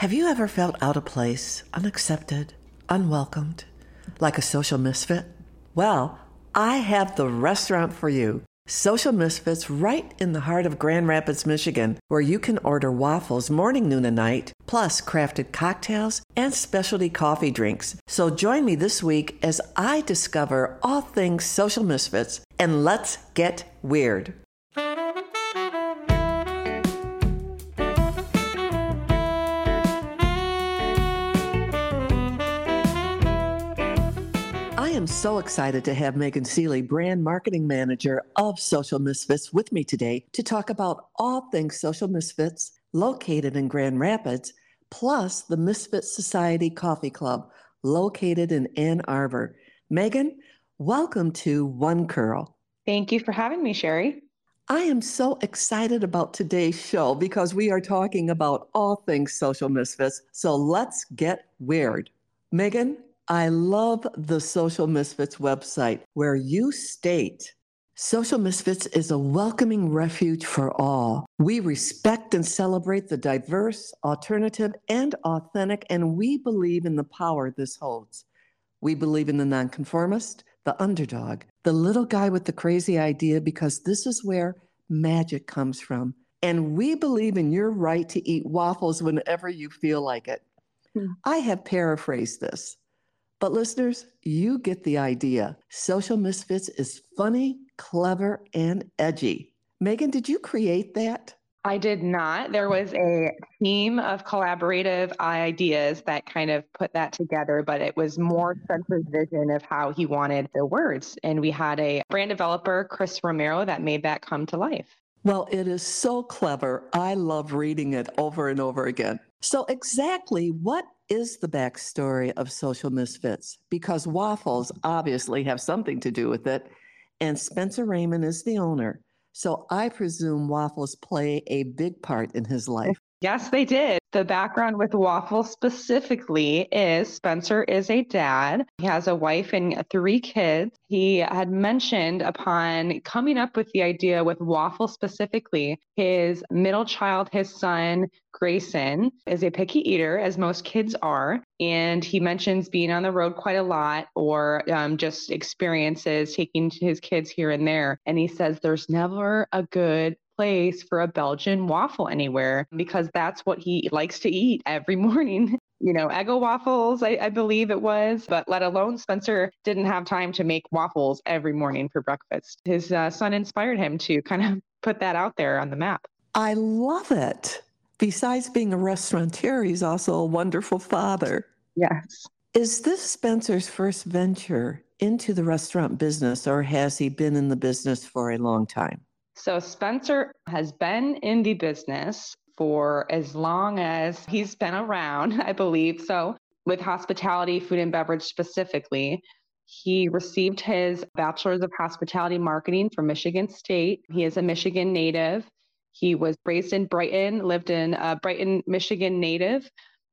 Have you ever felt out of place, unaccepted, unwelcomed, like a social misfit? Well, I have the restaurant for you. Social Misfits right in the heart of Grand Rapids, Michigan, where you can order waffles morning, noon, and night, plus crafted cocktails and specialty coffee drinks. So join me this week as I discover all things Social Misfits and let's get weird. Am so excited to have Megan Seeley, brand marketing manager of Social Misfits, with me today to talk about all things Social Misfits located in Grand Rapids, plus the Misfit Society Coffee Club located in Ann Arbor. Megan, welcome to One Curl. Thank you for having me, Sherry. I am so excited about today's show because we are talking about all things social misfits. So let's get weird. Megan, I love the Social Misfits website where you state Social Misfits is a welcoming refuge for all. We respect and celebrate the diverse, alternative, and authentic, and we believe in the power this holds. We believe in the nonconformist, the underdog, the little guy with the crazy idea, because this is where magic comes from. And we believe in your right to eat waffles whenever you feel like it. Hmm. I have paraphrased this. But listeners, you get the idea. Social Misfits is funny, clever, and edgy. Megan, did you create that? I did not. There was a team of collaborative ideas that kind of put that together, but it was more Spencer's vision of how he wanted the words. And we had a brand developer, Chris Romero, that made that come to life. Well, it is so clever. I love reading it over and over again. So, exactly what is the backstory of Social Misfits? Because waffles obviously have something to do with it, and Spencer Raymond is the owner. So, I presume waffles play a big part in his life. Yes, they did. The background with Waffle specifically is Spencer is a dad. He has a wife and three kids. He had mentioned upon coming up with the idea with Waffle specifically, his middle child, his son, Grayson, is a picky eater, as most kids are. And he mentions being on the road quite a lot or um, just experiences taking his kids here and there. And he says there's never a good place for a Belgian waffle anywhere because that's what he likes to eat every morning. You know, Eggo waffles, I, I believe it was, but let alone Spencer didn't have time to make waffles every morning for breakfast. His uh, son inspired him to kind of put that out there on the map. I love it. Besides being a restaurateur, he's also a wonderful father. Yes. Is this Spencer's first venture into the restaurant business, or has he been in the business for a long time? So Spencer has been in the business for as long as he's been around, I believe. So with hospitality, food and beverage specifically, he received his bachelor's of hospitality marketing from Michigan State. He is a Michigan native. He was raised in Brighton, lived in uh, Brighton, Michigan native,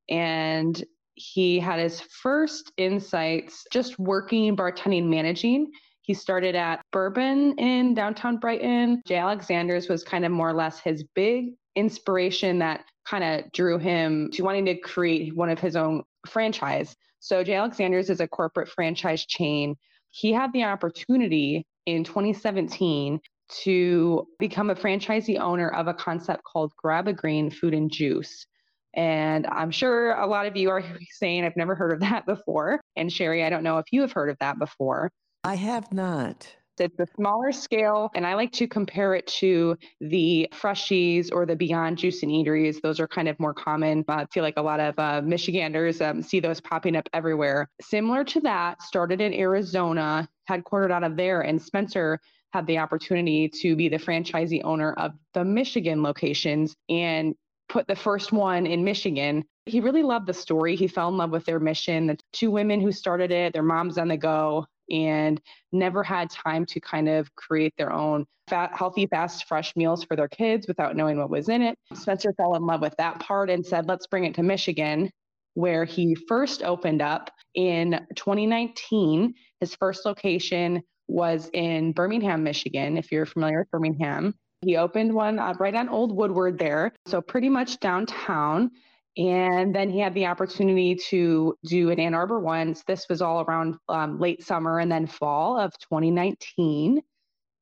and he had his first insights just working, bartending, managing he started at Bourbon in downtown Brighton. J. Alexander's was kind of more or less his big inspiration that kind of drew him to wanting to create one of his own franchise. So J. Alexander's is a corporate franchise chain. He had the opportunity in 2017 to become a franchisee owner of a concept called Grabbagreen Food and Juice. And I'm sure a lot of you are saying, I've never heard of that before. And Sherry, I don't know if you have heard of that before. I have not. It's a smaller scale, and I like to compare it to the Freshies or the Beyond Juice and Eateries. Those are kind of more common. I feel like a lot of uh, Michiganders um, see those popping up everywhere. Similar to that, started in Arizona, headquartered out of there, and Spencer had the opportunity to be the franchisee owner of the Michigan locations and put the first one in Michigan. He really loved the story. He fell in love with their mission. The two women who started it, their moms on the go, and never had time to kind of create their own fat, healthy, fast, fresh meals for their kids without knowing what was in it. Spencer fell in love with that part and said, let's bring it to Michigan, where he first opened up in 2019. His first location was in Birmingham, Michigan, if you're familiar with Birmingham. He opened one uh, right on Old Woodward there, so pretty much downtown And then he had the opportunity to do an Ann Arbor one. This was all around um, late summer and then fall of 2019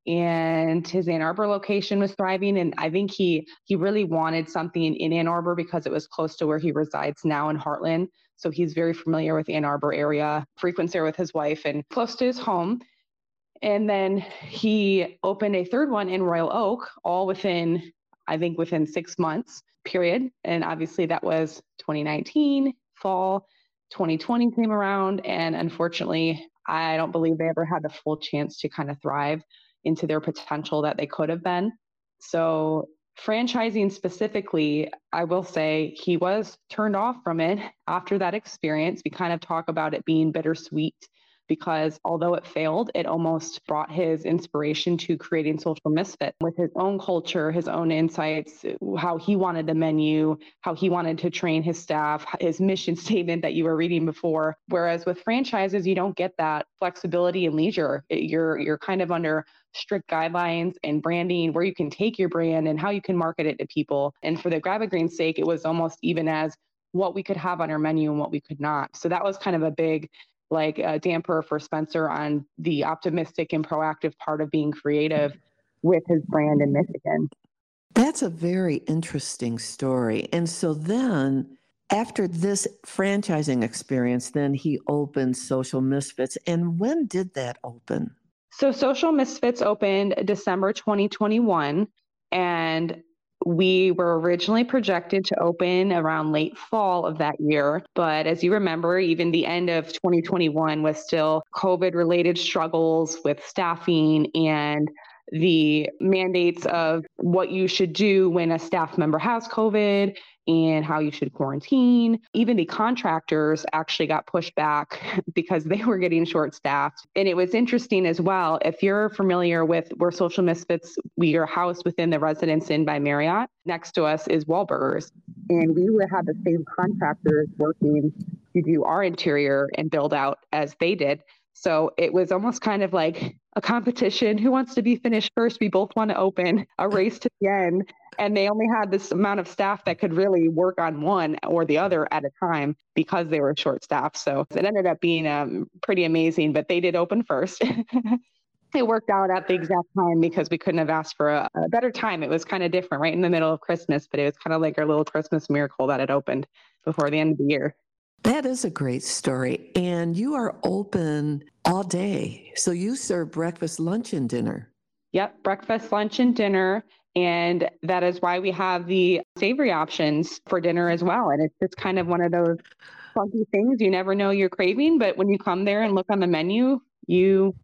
and his Ann Arbor location was thriving. And I think he he really wanted something in Ann Arbor because it was close to where he resides now in Hartland. So he's very familiar with the Ann Arbor area, frequents there with his wife and close to his home. And then he opened a third one in Royal Oak, all within, I think, within six months period. And obviously that was 2019, fall, 2020 came around. And unfortunately, I don't believe they ever had the full chance to kind of thrive into their potential that they could have been. So, franchising specifically, I will say he was turned off from it after that experience. We kind of talk about it being bittersweet because although it failed, it almost brought his inspiration to creating Social Misfit with his own culture, his own insights, how he wanted the menu, how he wanted to train his staff, his mission statement that you were reading before. Whereas with franchises, you don't get that flexibility and leisure. You're you're kind of under strict guidelines and branding where you can take your brand and how you can market it to people. And for the Grabbagreen's sake, it was almost even as what we could have on our menu and what we could not. So that was kind of a big like uh, a damper for Spencer on the optimistic and proactive part of being creative with his brand in Michigan. That's a very interesting story. And so then after this franchising experience, then he opened Social Misfits. And when did that open? So Social Misfits opened December 2021. And we were originally projected to open around late fall of that year. But as you remember, even the end of 2021 was still COVID related struggles with staffing and the mandates of what you should do when a staff member has COVID and how you should quarantine. Even the contractors actually got pushed back because they were getting short staffed. And it was interesting as well. If you're familiar with where Social Misfits, we are housed within the Residence Inn by Marriott. Next to us is Wahlburgers. And we would have the same contractors working to do our interior and build out as they did. So it was almost kind of like a competition. Who wants to be finished first? We both want to open a race to the end. And they only had this amount of staff that could really work on one or the other at a time because they were short staffed. So it ended up being um, pretty amazing, but they did open first. it worked out at the exact time because we couldn't have asked for a, a better time. It was kind of different right in the middle of Christmas, but it was kind of like our little Christmas miracle that it opened before the end of the year. That is a great story. And you are open all day. So you serve breakfast, lunch, and dinner. Yep, breakfast, lunch, and dinner. And that is why we have the savory options for dinner as well. And it's just kind of one of those funky things you never know you're craving. But when you come there and look on the menu, you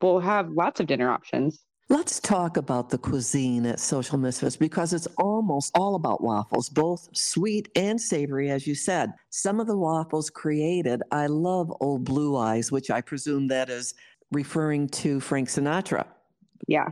will have lots of dinner options. Let's talk about the cuisine at Social Misfits because it's almost all about waffles, both sweet and savory, as you said. Some of the waffles created, I love Old Blue Eyes, which I presume that is referring to Frank Sinatra. Yeah.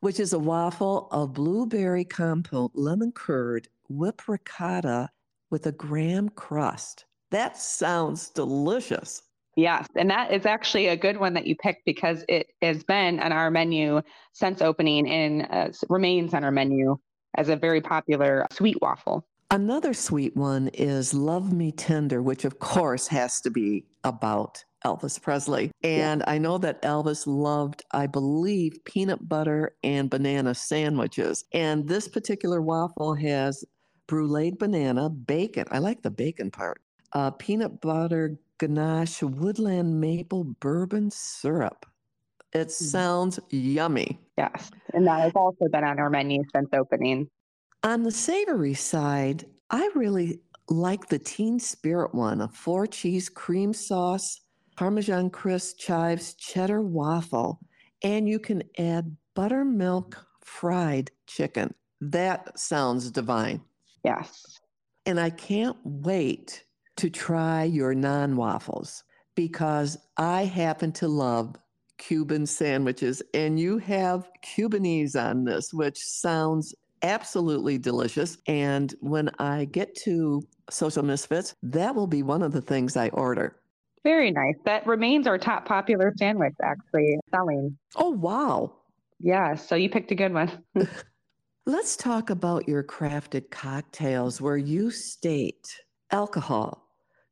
Which is a waffle of blueberry compote, lemon curd, whipped ricotta with a graham crust. That sounds delicious. Yes, and that is actually a good one that you picked because it has been on our menu since opening and uh, remains on our menu as a very popular sweet waffle. Another sweet one is Love Me Tender, which of course has to be about Elvis Presley. And yeah. I know that Elvis loved, I believe, peanut butter and banana sandwiches. And this particular waffle has bruleed banana, bacon. I like the bacon part. Uh, peanut butter ganache woodland maple bourbon syrup. It mm. sounds yummy. Yes. And that has also been on our menu since opening. On the savory side, I really like the Teen Spirit one a four cheese cream sauce, Parmesan crisp chives, cheddar waffle, and you can add buttermilk fried chicken. That sounds divine. Yes. And I can't wait to try your non waffles because I happen to love Cuban sandwiches, and you have Cubanese on this, which sounds absolutely delicious. And when I get to Social Misfits, that will be one of the things I order. Very nice. That remains our top popular sandwich, actually, selling. Oh, wow. Yeah. So you picked a good one. Let's talk about your crafted cocktails where you state alcohol,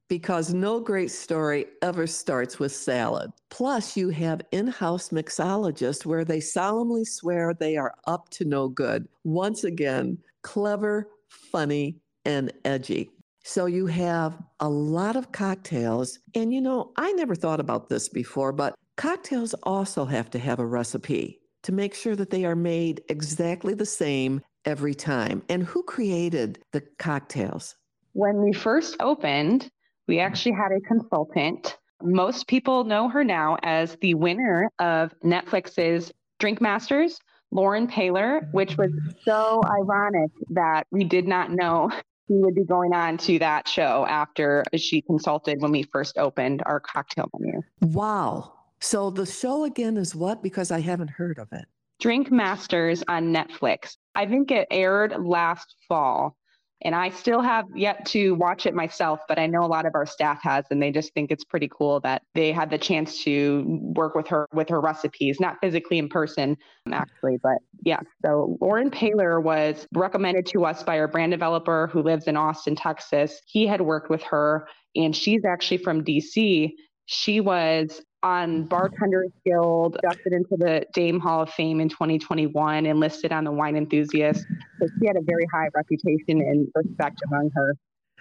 because no great story ever starts with salad. Plus, you have in house mixologists where they solemnly swear they are up to no good. Once again, clever, funny, and edgy. So you have a lot of cocktails. And you know, I never thought about this before, but cocktails also have to have a recipe to make sure that they are made exactly the same every time. And who created the cocktails? When we first opened, we actually had a consultant. Most people know her now as the winner of Netflix's Drink Masters, Lauren Paylor, which was so ironic that we did not know she would be going on to that show after she consulted when we first opened our cocktail menu. Wow. So the show again is what? Because I haven't heard of it. Drink Masters on Netflix. I think it aired last fall. And I still have yet to watch it myself, but I know a lot of our staff has, and they just think it's pretty cool that they had the chance to work with her with her recipes, not physically in person, um, actually, but yeah. So Lauren Paylor was recommended to us by our brand developer who lives in Austin, Texas. He had worked with her, and she's actually from DC. She was on Bartenders Guild, inducted into the Dame Hall of Fame in 2021, and listed on the Wine Enthusiast. So she had a very high reputation and respect among her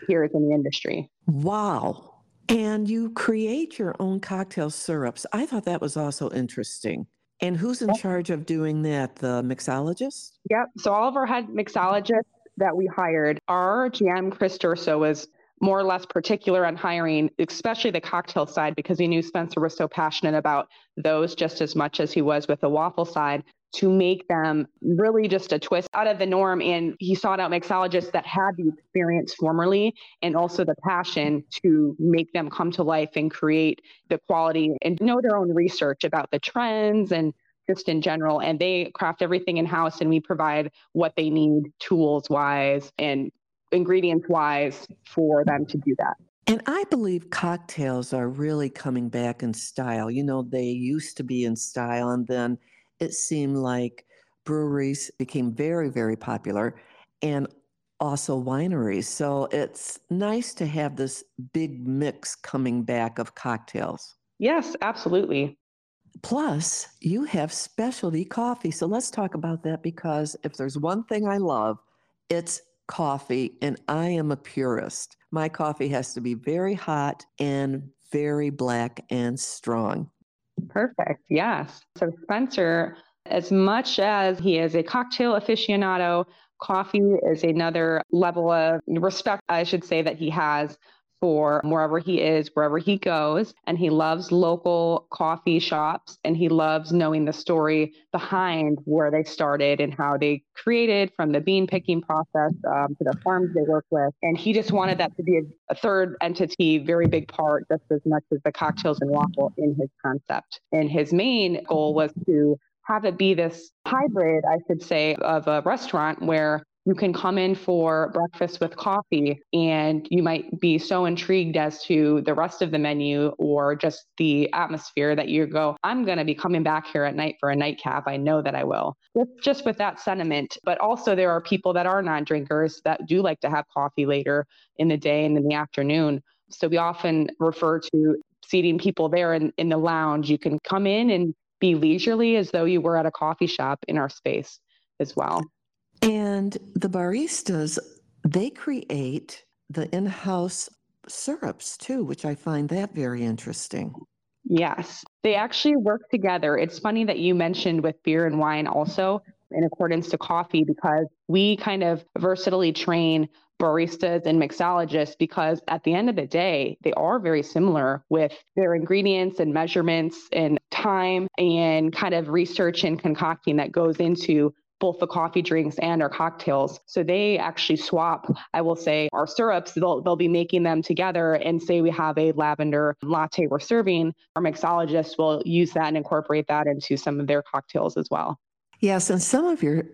peers in the industry. Wow. And you create your own cocktail syrups. I thought that was also interesting. And who's in charge of doing that? The mixologist? Yep. So all of our head mixologists that we hired, our GM Chris Durso was more or less particular on hiring, especially the cocktail side, because he knew Spencer was so passionate about those just as much as he was with the waffle side to make them really just a twist out of the norm. And he sought out mixologists that had the experience formerly and also the passion to make them come to life and create the quality and know their own research about the trends and just in general. And they craft everything in house and we provide what they need tools wise and ingredients wise for them to do that. And I believe cocktails are really coming back in style. You know, they used to be in style, and then it seemed like breweries became very, very popular and also wineries. So it's nice to have this big mix coming back of cocktails. Yes, absolutely. Plus, you have specialty coffee. So let's talk about that because if there's one thing I love, it's coffee, and I am a purist. My coffee has to be very hot and very black and strong. Perfect. Yes. So, Spencer, as much as he is a cocktail aficionado, coffee is another level of respect, I should say, that he has for wherever he is, wherever he goes. And he loves local coffee shops and he loves knowing the story behind where they started and how they created from the bean picking process um, to the farms they work with. And he just wanted that to be a, a third entity, very big part, just as much as the cocktails and waffle in his concept. And his main goal was to have it be this hybrid, I should say, of a restaurant where you can come in for breakfast with coffee and you might be so intrigued as to the rest of the menu or just the atmosphere that you go, I'm going to be coming back here at night for a nightcap. I know that I will. Just, with that sentiment. But also, there are people that are non drinkers that do like to have coffee later in the day and in the afternoon. So we often refer to seating people there in, in the lounge. You can come in and be leisurely as though you were at a coffee shop in our space as well. And the baristas, they create the in house syrups too, which I find that very interesting. Yes, they actually work together. It's funny that you mentioned with beer and wine also in accordance to coffee because we kind of versatilely train baristas and mixologists because at the end of the day, they are very similar with their ingredients and measurements and time and kind of research and concocting that goes into both the coffee drinks and our cocktails. So they actually swap, I will say, our syrups. They'll, they'll be making them together and say we have a lavender latte we're serving. Our mixologist will use that and incorporate that into some of their cocktails as well. Yes, and some of your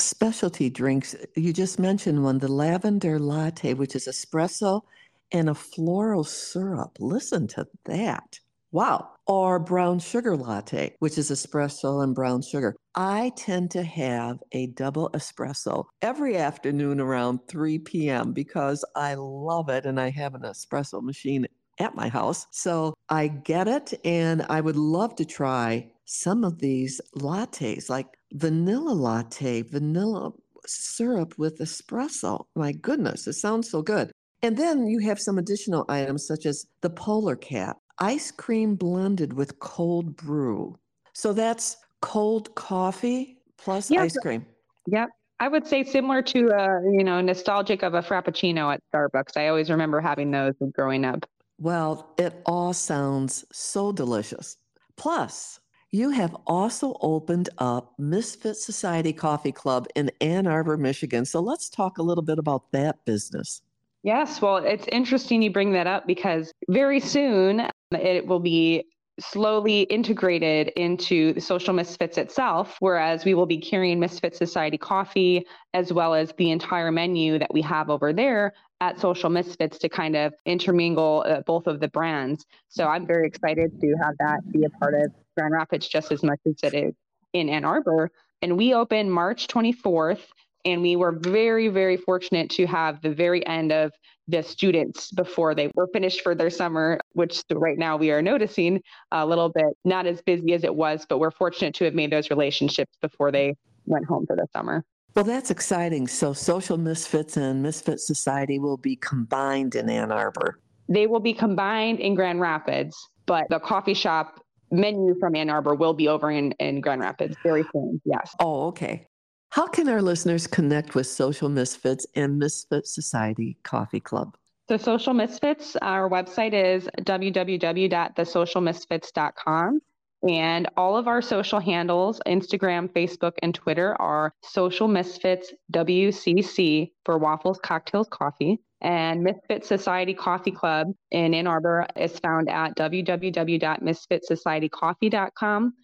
specialty drinks, you just mentioned one, the lavender latte, which is espresso and a floral syrup. Listen to that. Wow. Or brown sugar latte, which is espresso and brown sugar. I tend to have a double espresso every afternoon around 3 p.m. because I love it and I have an espresso machine at my house. So I get it and I would love to try some of these lattes like vanilla latte, vanilla syrup with espresso. My goodness, it sounds so good. And then you have some additional items such as the polar cap, ice cream blended with cold brew. So that's cold coffee plus yep. ice cream. Yep. I would say similar to uh, you know, nostalgic of a frappuccino at Starbucks. I always remember having those growing up. Well, it all sounds so delicious. Plus, you have also opened up Misfit Society Coffee Club in Ann Arbor, Michigan. So let's talk a little bit about that business. Yes, well, it's interesting you bring that up because very soon it will be slowly integrated into social misfits itself whereas we will be carrying misfit society coffee as well as the entire menu that we have over there at social misfits to kind of intermingle uh, both of the brands. So i'm very excited to have that be a part of grand rapids just as much as it is in ann arbor. And we open march 24th and we were very very fortunate to have the very end of the students before they were finished for their summer, which right now we are noticing a little bit not as busy as it was, but we're fortunate to have made those relationships before they went home for the summer. Well, that's exciting. So, Social Misfits and Misfit Society will be combined in Ann Arbor. They will be combined in Grand Rapids, but the coffee shop menu from Ann Arbor will be over in, in Grand Rapids very soon. Yes. Oh, okay. How can our listeners connect with Social Misfits and Misfit Society Coffee Club? So, Social Misfits, our website is www.thesocialmisfits.com. And all of our social handles, Instagram, Facebook, and Twitter, are Social Misfits WCC for Waffles, Cocktails, Coffee. And Misfit Society Coffee Club in Ann Arbor is found at www.misfitsocietycoffee.com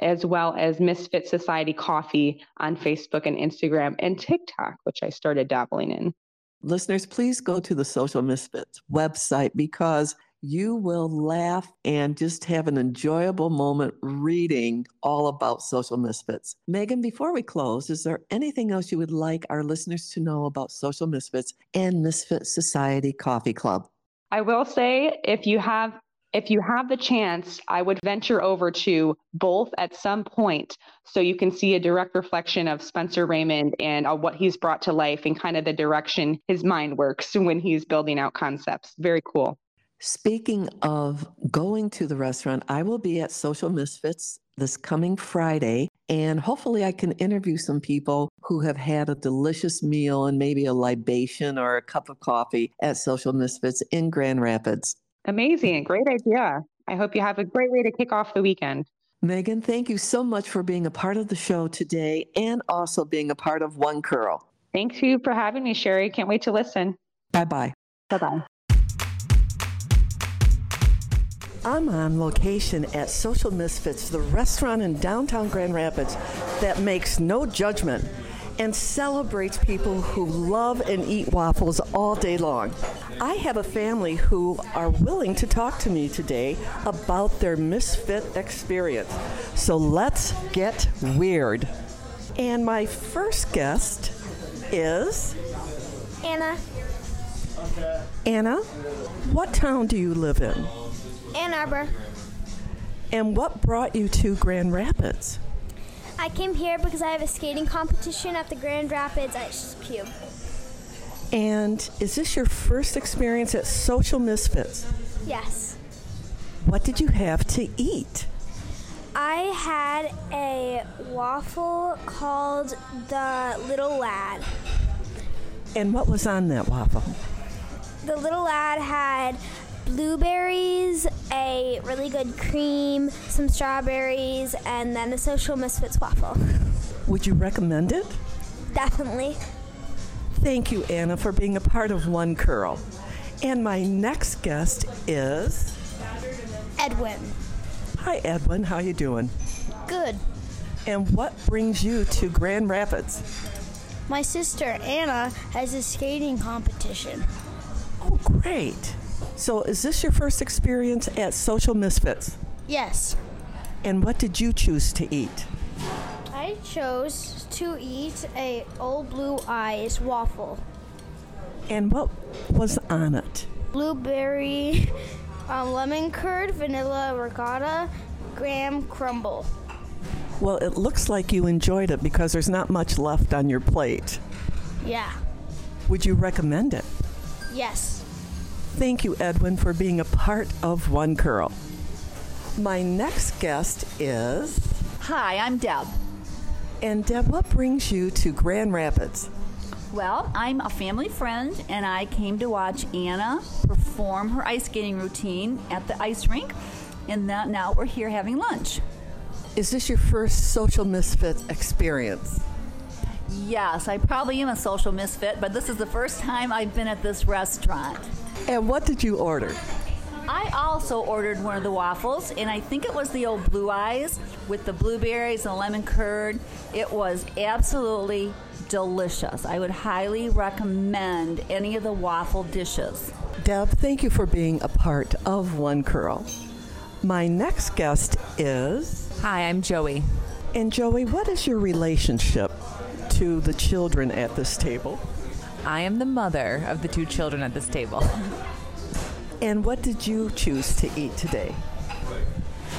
as well as Misfit Society Coffee on Facebook and Instagram and TikTok, which I started dabbling in. Listeners, please go to the Social Misfits website because you will laugh and just have an enjoyable moment reading all about Social Misfits. Megan, before we close, is there anything else you would like our listeners to know about Social Misfits and Misfit Society Coffee Club? I will say if you have if you have the chance, I would venture over to both at some point so you can see a direct reflection of Spencer Raymond and uh, what he's brought to life and kind of the direction his mind works when he's building out concepts. Very cool. Speaking of going to the restaurant, I will be at Social Misfits this coming Friday, and hopefully I can interview some people who have had a delicious meal and maybe a libation or a cup of coffee at Social Misfits in Grand Rapids. Amazing. Great idea. I hope you have a great way to kick off the weekend. Megan, thank you so much for being a part of the show today and also being a part of One Curl. Thank you for having me, Sherry. Can't wait to listen. Bye bye. Bye bye. I'm on location at Social Misfits, the restaurant in downtown Grand Rapids that makes no judgment and celebrates people who love and eat waffles all day long. I have a family who are willing to talk to me today about their misfit experience. So let's get weird. And my first guest is Anna. Anna, what town do you live in? Ann Arbor. And what brought you to Grand Rapids? I came here because I have a skating competition at the Grand Rapids Ice Cube. And is this your first experience at Social Misfits? Yes. What did you have to eat? I had a waffle called the Little Lad. And what was on that waffle? The Little Lad had blueberries, a really good cream, some strawberries, and then a Social Misfits waffle. Would you recommend it? Definitely. Thank you, Anna, for being a part of One Curl. And my next guest is Edwin. Hi, Edwin. How you doing? Good. And what brings you to Grand Rapids? My sister Anna has a skating competition. Oh, great. So, is this your first experience at Social Misfits? Yes. And what did you choose to eat? I chose to eat a Old Blue Eyes waffle. And what was on it? Blueberry, um, lemon curd, vanilla ricotta, graham crumble. Well, it looks like you enjoyed it because there's not much left on your plate. Yeah. Would you recommend it? Yes. Thank you, Edwin, for being a part of One Curl. My next guest is. Hi, I'm Deb. And Deb, what brings you to Grand Rapids? Well, I'm a family friend, and I came to watch Anna perform her ice skating routine at the ice rink, and that now we're here having lunch. Is this your first social misfit experience? Yes, I probably am a social misfit, but this is the first time I've been at this restaurant. And what did you order? I also ordered one of the waffles, and I think it was the old blue eyes with the blueberries and lemon curd. It was absolutely delicious. I would highly recommend any of the waffle dishes. Deb, thank you for being a part of One Curl. My next guest is. Hi, I'm Joey. And Joey, what is your relationship to the children at this table? I am the mother of the two children at this table. And what did you choose to eat today?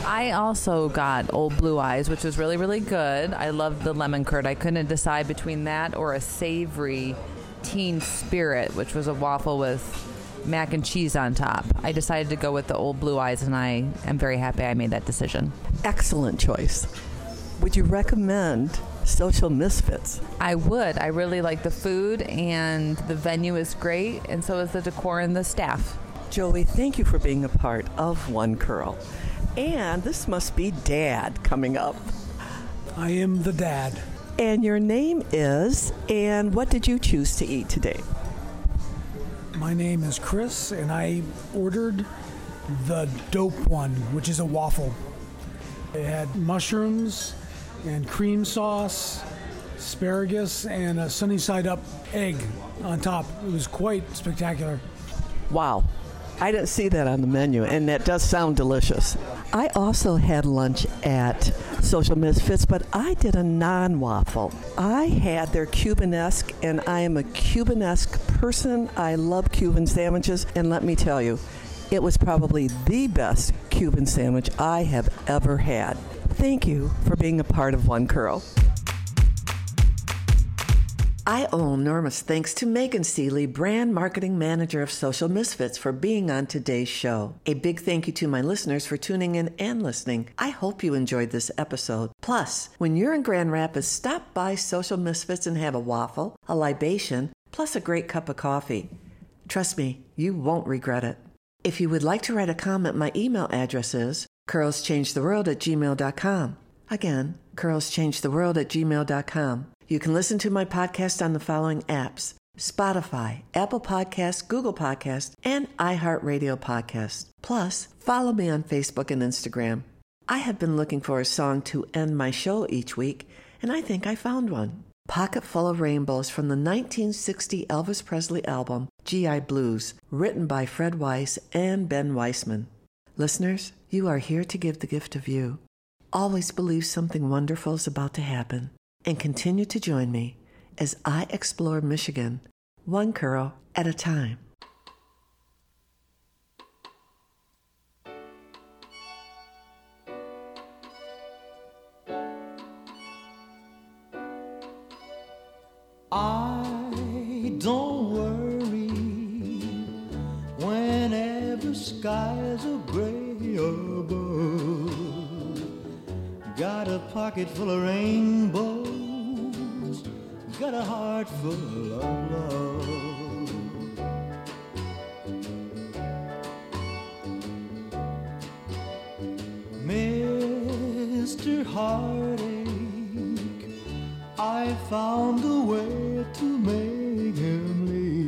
I also got Old Blue Eyes, which was really, really good. I loved the lemon curd. I couldn't decide between that or a savory teen spirit, which was a waffle with mac and cheese on top. I decided to go with the Old Blue Eyes, and I am very happy I made that decision. Excellent choice. Would you recommend Social Misfits? I would. I really like the food, and the venue is great, and so is the decor and the staff. Joey, thank you for being a part of One Curl. And this must be Dad coming up. I am the dad. And your name is, and what did you choose to eat today? My name is Chris, and I ordered the dope one, which is a waffle. It had mushrooms and cream sauce, asparagus, and a sunny side up egg on top. It was quite spectacular. Wow. I didn't see that on the menu, and that does sound delicious. I also had lunch at Social Misfits, but I did a non waffle. I had their Cubanesque, and I am a Cubanesque person. I love Cuban sandwiches, and let me tell you, it was probably the best Cuban sandwich I have ever had. Thank you for being a part of One Curl. I owe enormous thanks to Megan Seeley, brand marketing manager of Social Misfits, for being on today's show. A big thank you to my listeners for tuning in and listening. I hope you enjoyed this episode. Plus, when you're in Grand Rapids, stop by Social Misfits and have a waffle, a libation, plus a great cup of coffee. Trust me, you won't regret it. If you would like to write a comment, my email address is curlschangetheworld at gmail.com. Again, curlschangetheworld at gmail.com. You can listen to my podcast on the following apps Spotify, Apple Podcasts, Google Podcasts, and iHeartRadio Podcasts. Plus, follow me on Facebook and Instagram. I have been looking for a song to end my show each week, and I think I found one. Pocket Full of Rainbows from the 1960 Elvis Presley album, GI Blues, written by Fred Wise and Ben Weisman. Listeners, you are here to give the gift of you. Always believe something wonderful is about to happen and continue to join me as I explore Michigan, one curl at a time. I don't skies are gray above. Got a pocket full of rainbows, got a heart full of love. Mr. Heartache, I found a way to make him leave.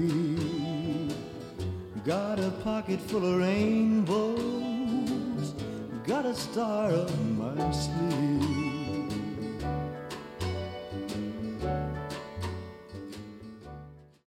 Got a pocket full of rainbows, got a star up my sleeve.